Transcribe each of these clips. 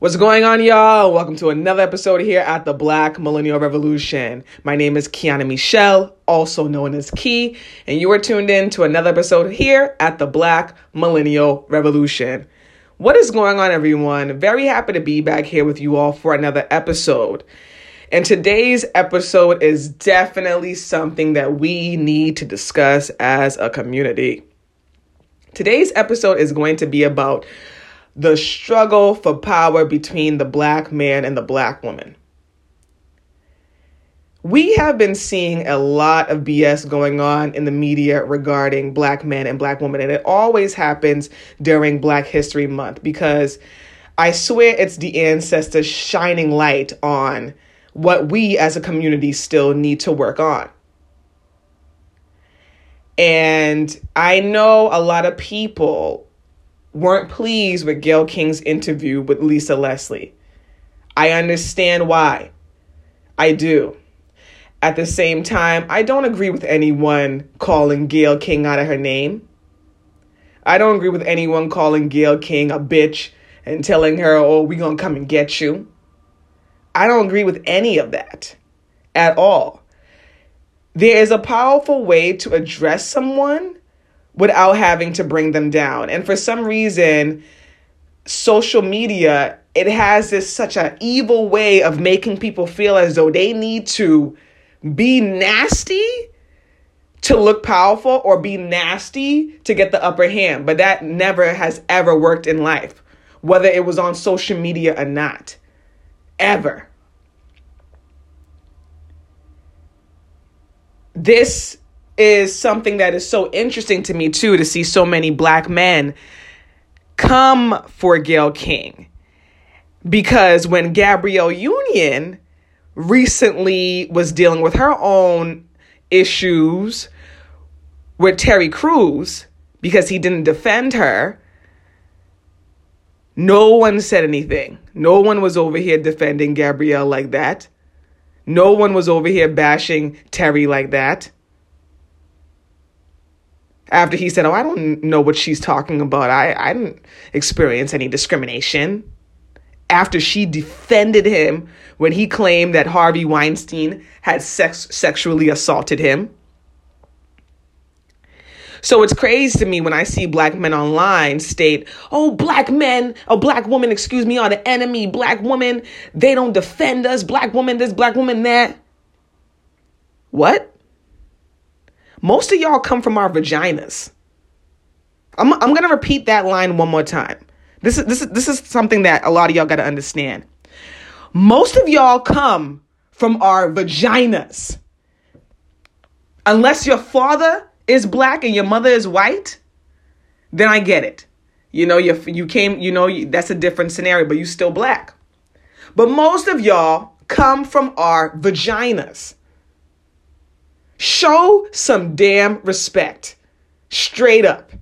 What's going on, y'all? Welcome to another episode here at the Black Millennial Revolution. My name is Kiana Michelle, also known as Key, and you are tuned in to another episode here at the Black Millennial Revolution. What is going on, everyone? Very happy to be back here with you all for another episode. And today's episode is definitely something that we need to discuss as a community. Today's episode is going to be about the struggle for power between the black man and the black woman. We have been seeing a lot of BS going on in the media regarding black men and black women, and it always happens during Black History Month because I swear it's the ancestors shining light on what we as a community still need to work on. And I know a lot of people weren't pleased with Gayle King's interview with Lisa Leslie. I understand why. I do. At the same time, I don't agree with anyone calling Gayle King out of her name. I don't agree with anyone calling Gayle King a bitch and telling her, oh, we gonna come and get you. I don't agree with any of that at all. There is a powerful way to address someone without having to bring them down. And for some reason, social media it has this such an evil way of making people feel as though they need to be nasty to look powerful or be nasty to get the upper hand. But that never has ever worked in life, whether it was on social media or not. Ever. This is something that is so interesting to me too to see so many black men come for Gayle King. Because when Gabrielle Union recently was dealing with her own issues with Terry Crews because he didn't defend her, no one said anything. No one was over here defending Gabrielle like that. No one was over here bashing Terry like that after he said, Oh, I don't know what she's talking about. I, I didn't experience any discrimination. After she defended him when he claimed that Harvey Weinstein had sex, sexually assaulted him. So it's crazy to me when I see black men online state, oh, black men, oh, black woman, excuse me, are the enemy. Black women, they don't defend us. Black woman, this, black woman, that. What? Most of y'all come from our vaginas. I'm, I'm going to repeat that line one more time. This is, this, is, this is something that a lot of y'all got to understand. Most of y'all come from our vaginas. Unless your father is black and your mother is white, then I get it. You know, you, you came, you know, that's a different scenario, but you still black. But most of y'all come from our vaginas. Show some damn respect. Straight up.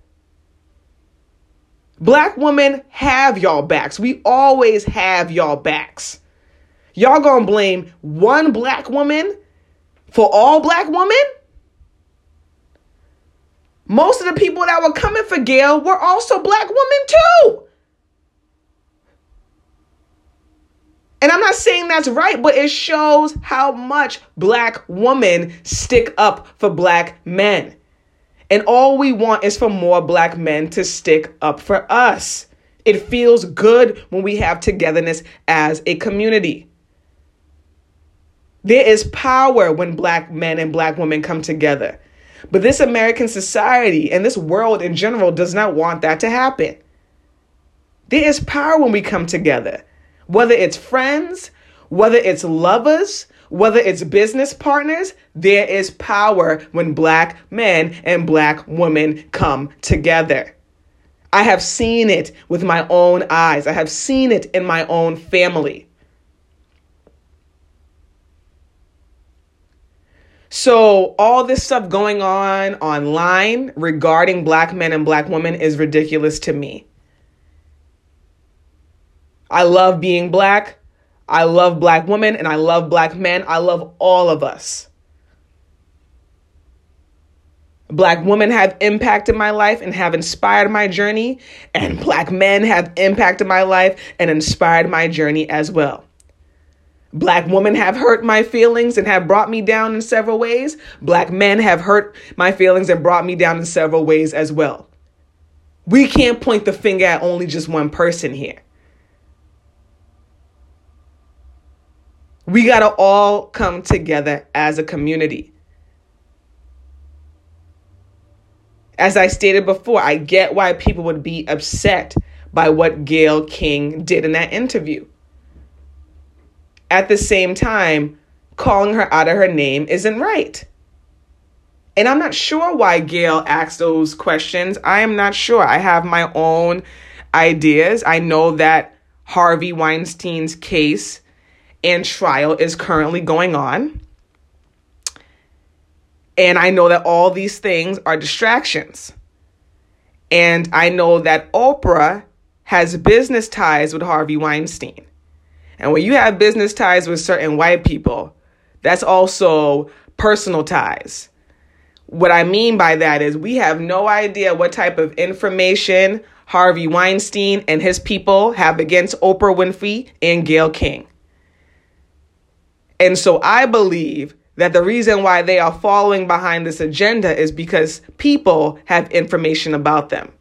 Black women have y'all backs. We always have y'all backs. Y'all gonna blame one black woman for all black women? Most of the people that were coming for Gayle were also black women too. And I'm not saying that's right, but it shows how much black women stick up for black men. And all we want is for more black men to stick up for us. It feels good when we have togetherness as a community. There is power when black men and black women come together. But this American society and this world in general does not want that to happen. There is power when we come together. Whether it's friends, whether it's lovers, whether it's business partners, there is power when black men and black women come together. I have seen it with my own eyes. I have seen it in my own family. So, all this stuff going on online regarding black men and black women is ridiculous to me. I love being black. I love black women and I love black men. I love all of us. Black women have impacted my life and have inspired my journey, and black men have impacted my life and inspired my journey as well. Black women have hurt my feelings and have brought me down in several ways. Black men have hurt my feelings and brought me down in several ways as well. We can't point the finger at only just one person here. We got to all come together as a community. As I stated before, I get why people would be upset by what Gayle King did in that interview. At the same time, calling her out of her name isn't right. And I'm not sure why Gayle asked those questions. I am not sure. I have my own ideas. I know that Harvey Weinstein's case and trial is currently going on. And I know that all these things are distractions. And I know that Oprah has business ties with Harvey Weinstein. And when you have business ties with certain white people, that's also personal ties. What I mean by that is we have no idea what type of information Harvey Weinstein and his people have against Oprah Winfrey and Gayle King. And so I believe that the reason why they are following behind this agenda is because people have information about them.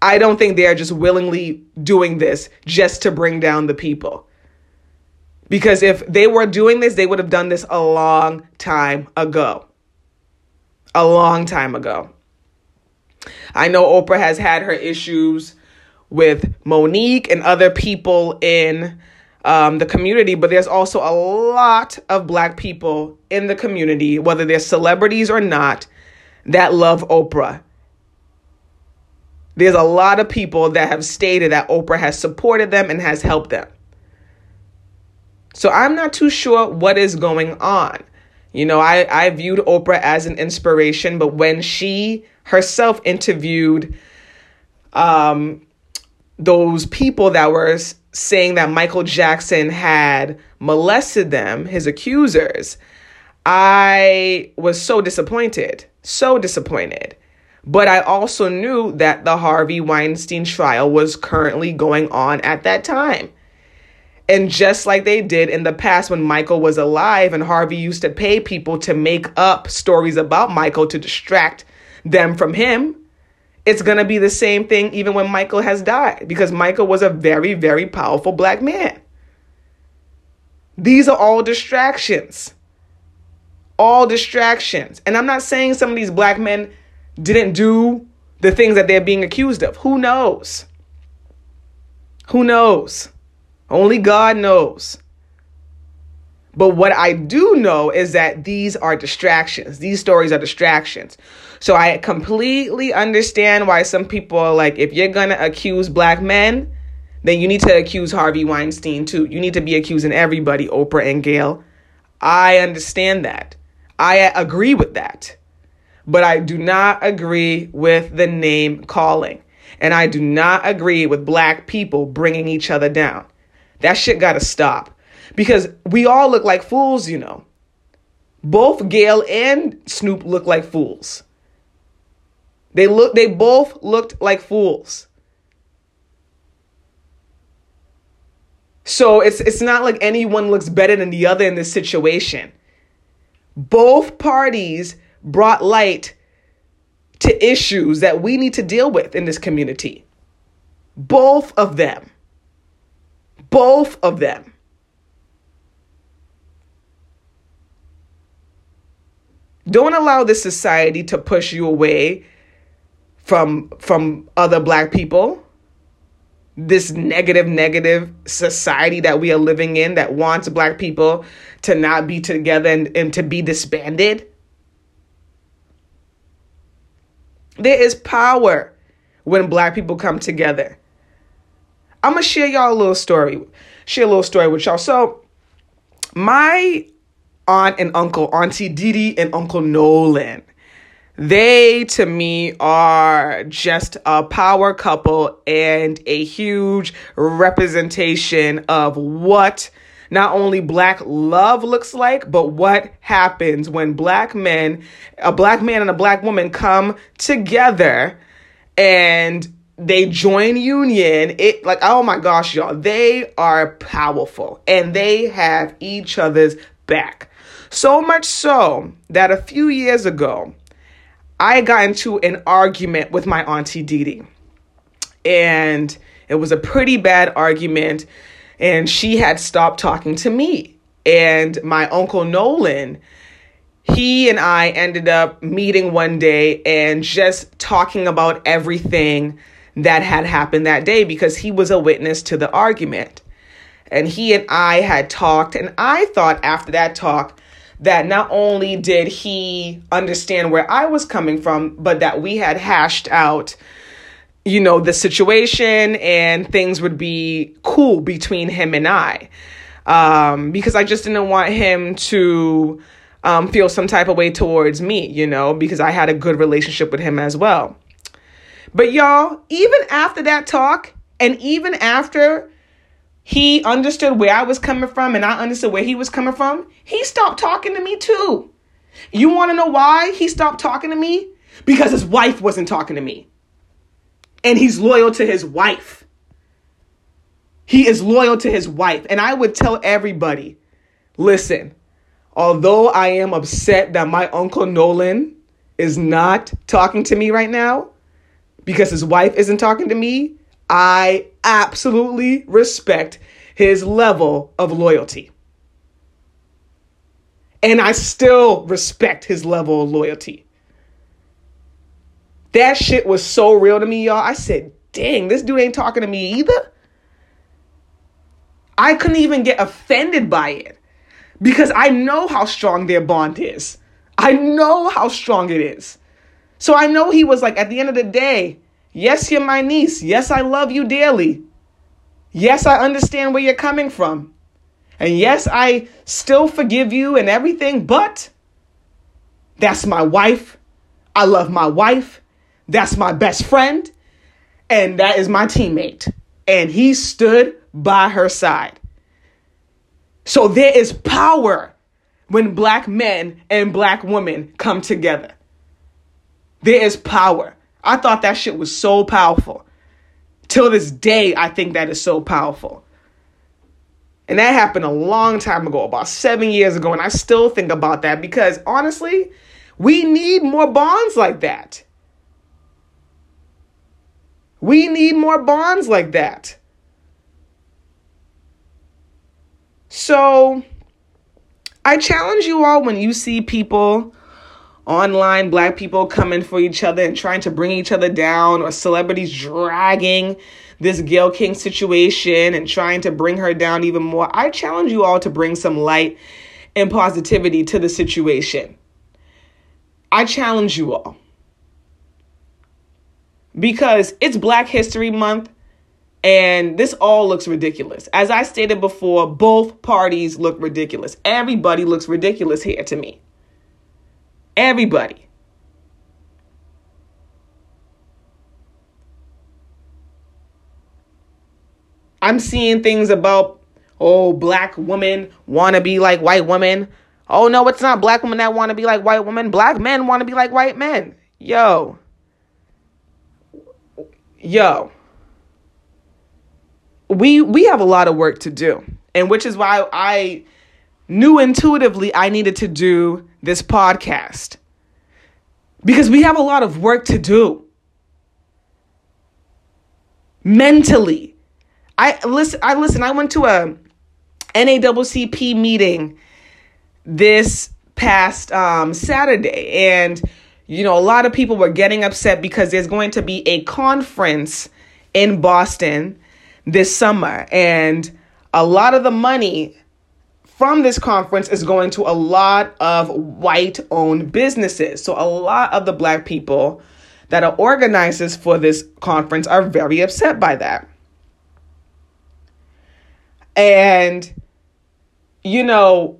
I don't think they are just willingly doing this just to bring down the people. Because if they were doing this, they would have done this a long time ago. A long time ago. I know Oprah has had her issues with Mo'Nique and other people in um, the community, but there's also a lot of black people in the community, whether they're celebrities or not, that love Oprah. There's a lot of people that have stated that Oprah has supported them and has helped them. So I'm not too sure what is going on. You know, I, I viewed Oprah as an inspiration, but when she herself interviewed um, those people that were saying that Michael Jackson had molested them, his accusers, I was so disappointed, so disappointed. But I also knew that the Harvey Weinstein trial was currently going on at that time. And just like they did in the past when Michael was alive and Harvey used to pay people to make up stories about Michael to distract them from him, it's going to be the same thing even when Michael has died because Michael was a very, very powerful black man. These are all distractions. All distractions. And I'm not saying some of these black men didn't do the things that they're being accused of. Who knows? Who knows? Only God knows. But what I do know is that these are distractions. These stories are distractions. So I completely understand why some people are like, if you're going to accuse black men, then you need to accuse Harvey Weinstein too. You need to be accusing everybody, Oprah and Gayle. I understand that. I agree with that but I do not agree with the name calling. And I do not agree with black people bringing each other down. That shit gotta stop. Because we all look like fools, you know. Both Gayle and Snoop look like fools. They look they both looked like fools. So it's it's not like anyone looks better than the other in this situation. Both parties brought light to issues that we need to deal with in this community. Both of them. Both of them. Don't allow this society to push you away from from other black people. This negative negative society that we are living in that wants black people to not be together and, and to be disbanded. There is power when black people come together. I'm gonna share y'all a little story. Share a little story with y'all. So, my aunt and uncle, Auntie Didi and Uncle Nolan, they to me are just a power couple and a huge representation of what not only black love looks like, but what happens when black men, a black man and a black woman come together and they join union. It like, oh my gosh, y'all, they are powerful and they have each other's back. So much so that a few years ago, I got into an argument with my auntie Didi. And it was a pretty bad argument and she had stopped talking to me. And my uncle Nolan, he and I ended up meeting one day and just talking about everything that had happened that day because he was a witness to the argument. And he and I had talked, and I thought after that talk that not only did he understand where I was coming from, but that we had hashed out you know, the situation and things would be cool between him and I. Um, because I just didn't want him to um, feel some type of way towards me, you know, because I had a good relationship with him as well. But y'all, even after that talk, and even after he understood where I was coming from and I understood where he was coming from, he stopped talking to me too. You want to know why he stopped talking to me? Because his wife wasn't talking to me and he's loyal to his wife. He is loyal to his wife. And I would tell everybody listen, although I am upset that my Uncle Nolan is not talking to me right now because his wife isn't talking to me, I absolutely respect his level of loyalty. And I still respect his level of loyalty. That shit was so real to me, y'all. I said, dang, this dude ain't talking to me either. I couldn't even get offended by it because I know how strong their bond is. I know how strong it is. So I know he was like, at the end of the day, yes, you're my niece. Yes, I love you dearly. Yes, I understand where you're coming from. And yes, I still forgive you and everything, but that's my wife. I love my wife. That's my best friend, and that is my teammate. And he stood by her side. So there is power when black men and black women come together. There is power. I thought that shit was so powerful. Till this day, I think that is so powerful. And that happened a long time ago, about seven years ago. And I still think about that because honestly, we need more bonds like that. We need more bonds like that. So I challenge you all when you see people online, black people coming for each other and trying to bring each other down, or celebrities dragging this Gayle King situation and trying to bring her down even more. I challenge you all to bring some light and positivity to the situation. I challenge you all because it's Black History Month and this all looks ridiculous. As I stated before, both parties look ridiculous. Everybody looks ridiculous here to me. Everybody. I'm seeing things about, oh, black women want to be like white women. Oh, no, it's not black women that want to be like white women. Black men want to be like white men. Yo, yo, we we have a lot of work to do. And which is why I knew intuitively I needed to do this podcast. Because we have a lot of work to do. Mentally. I listen I listen, I went to a NAACP meeting this past um, Saturday and you know, a lot of people were getting upset because there's going to be a conference in Boston this summer. And a lot of the money from this conference is going to a lot of white owned businesses. So a lot of the black people that are organizers for this conference are very upset by that. And, you know,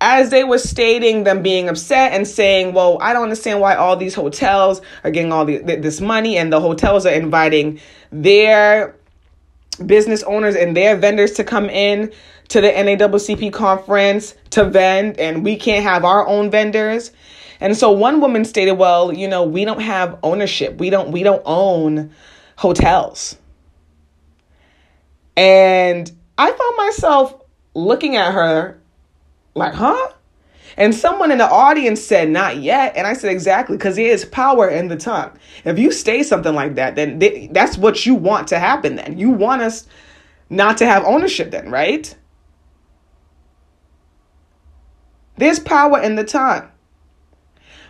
as they were stating them being upset and saying, "Well, I don't understand why all these hotels are getting all the, this money, and the hotels are inviting their business owners and their vendors to come in to the NAACP conference to vend, and we can't have our own vendors. And so one woman stated, "Well, you know, we don't have ownership. We don't we don't own hotels." And I found myself looking at her like, "Huh?" And someone in the audience said, Not yet. And I said, Exactly, because there is power in the tongue. If you say something like that, then they, that's what you want to happen then. You want us not to have ownership then, right? There's power in the tongue.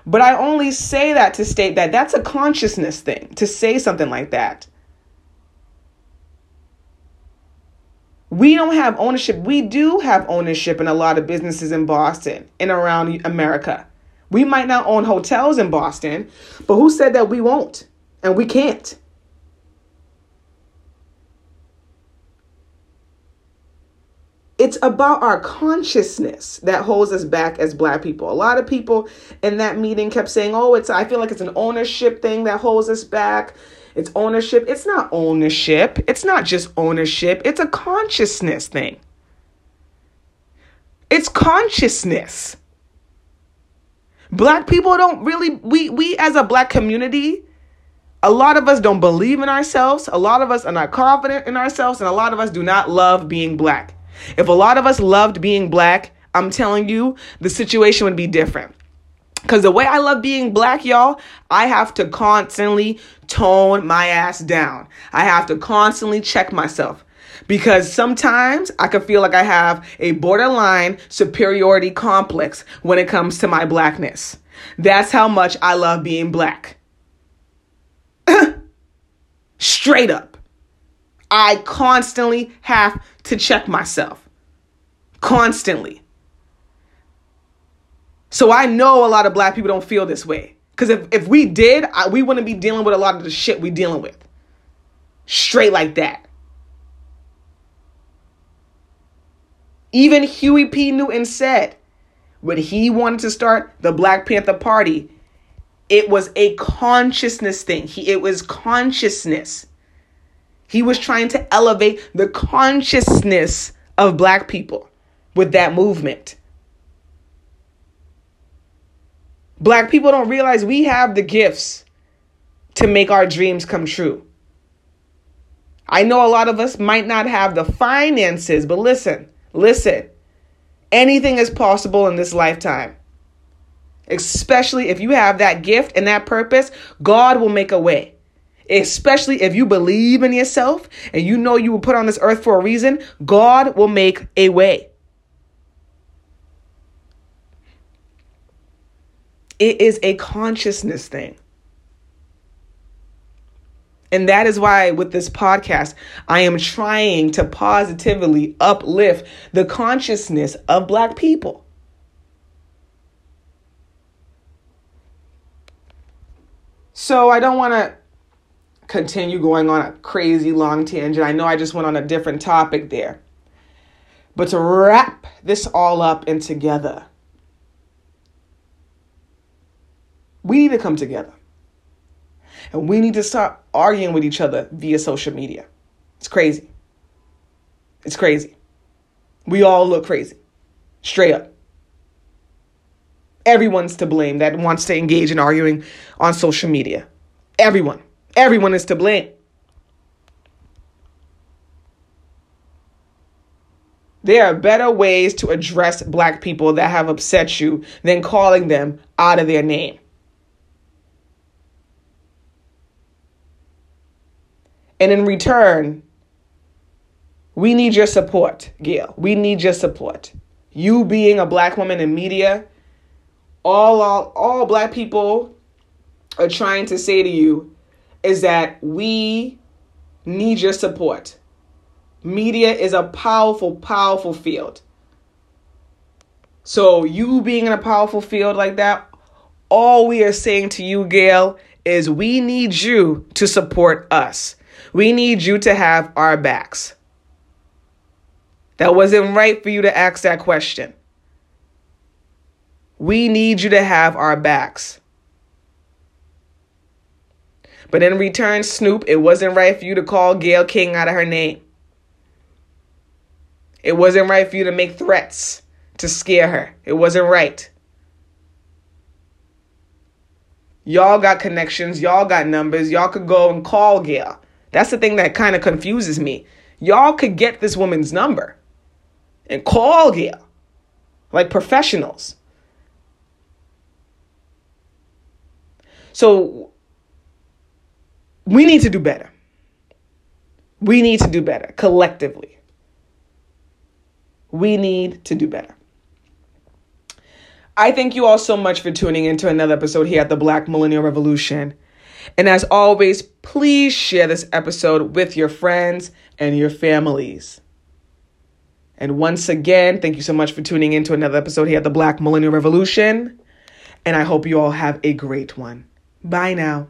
But I only say that to state that that's a consciousness thing, to say something like that. we don't have ownership. We do have ownership in a lot of businesses in Boston and around America. We might not own hotels in Boston, but who said that we won't and we can't? It's about our consciousness that holds us back as black people. A lot of people in that meeting kept saying, "Oh, it's I feel like it's an ownership thing that holds us back." It's ownership. It's not ownership. It's not just ownership. It's a consciousness thing. It's consciousness. Black people don't really we we as a black community, a lot of us don't believe in ourselves. A lot of us are not confident in ourselves and a lot of us do not love being black. If a lot of us loved being black, I'm telling you, the situation would be different. Because the way I love being black, y'all, I have to constantly tone my ass down. I have to constantly check myself. Because sometimes I can feel like I have a borderline superiority complex when it comes to my blackness. That's how much I love being black. Straight up. I constantly have to check myself. Constantly. So I know a lot of black people don't feel this way. Because if, if we did, I, we wouldn't be dealing with a lot of the shit we dealing with. Straight like that. Even Huey P. Newton said when he wanted to start the Black Panther Party, it was a consciousness thing. He, it was consciousness. He was trying to elevate the consciousness of black people with that movement. Black people don't realize we have the gifts to make our dreams come true. I know a lot of us might not have the finances, but listen, listen. Anything is possible in this lifetime. Especially if you have that gift and that purpose, God will make a way. Especially if you believe in yourself and you know you were put on this earth for a reason, God will make a way. It is a consciousness thing. And that is why, with this podcast, I am trying to positively uplift the consciousness of Black people. So, I don't want to continue going on a crazy long tangent. I know I just went on a different topic there. But to wrap this all up and together, We need to come together. And we need to start arguing with each other via social media. It's crazy. It's crazy. We all look crazy. Straight up. Everyone's to blame that wants to engage in arguing on social media. Everyone. Everyone is to blame. There are better ways to address black people that have upset you than calling them out of their name. And in return, we need your support, Gayle. We need your support. You being a black woman in media, all, all, all black people are trying to say to you is that we need your support. Media is a powerful, powerful field. So, you being in a powerful field like that, all we are saying to you, Gayle, is we need you to support us. We need you to have our backs. That wasn't right for you to ask that question. We need you to have our backs. But in return, Snoop, it wasn't right for you to call Gayle King out of her name. It wasn't right for you to make threats to scare her. It wasn't right. Y'all got connections, y'all got numbers, y'all could go and call Gayle. That's the thing that kind of confuses me. Y'all could get this woman's number and call Gayle like professionals. So we need to do better. We need to do better collectively. We need to do better. I thank you all so much for tuning into another episode here at the Black Millennial Revolution. And as always, please share this episode with your friends and your families. And once again, thank you so much for tuning into another episode here at the Black Millennial Revolution. And I hope you all have a great one. Bye now.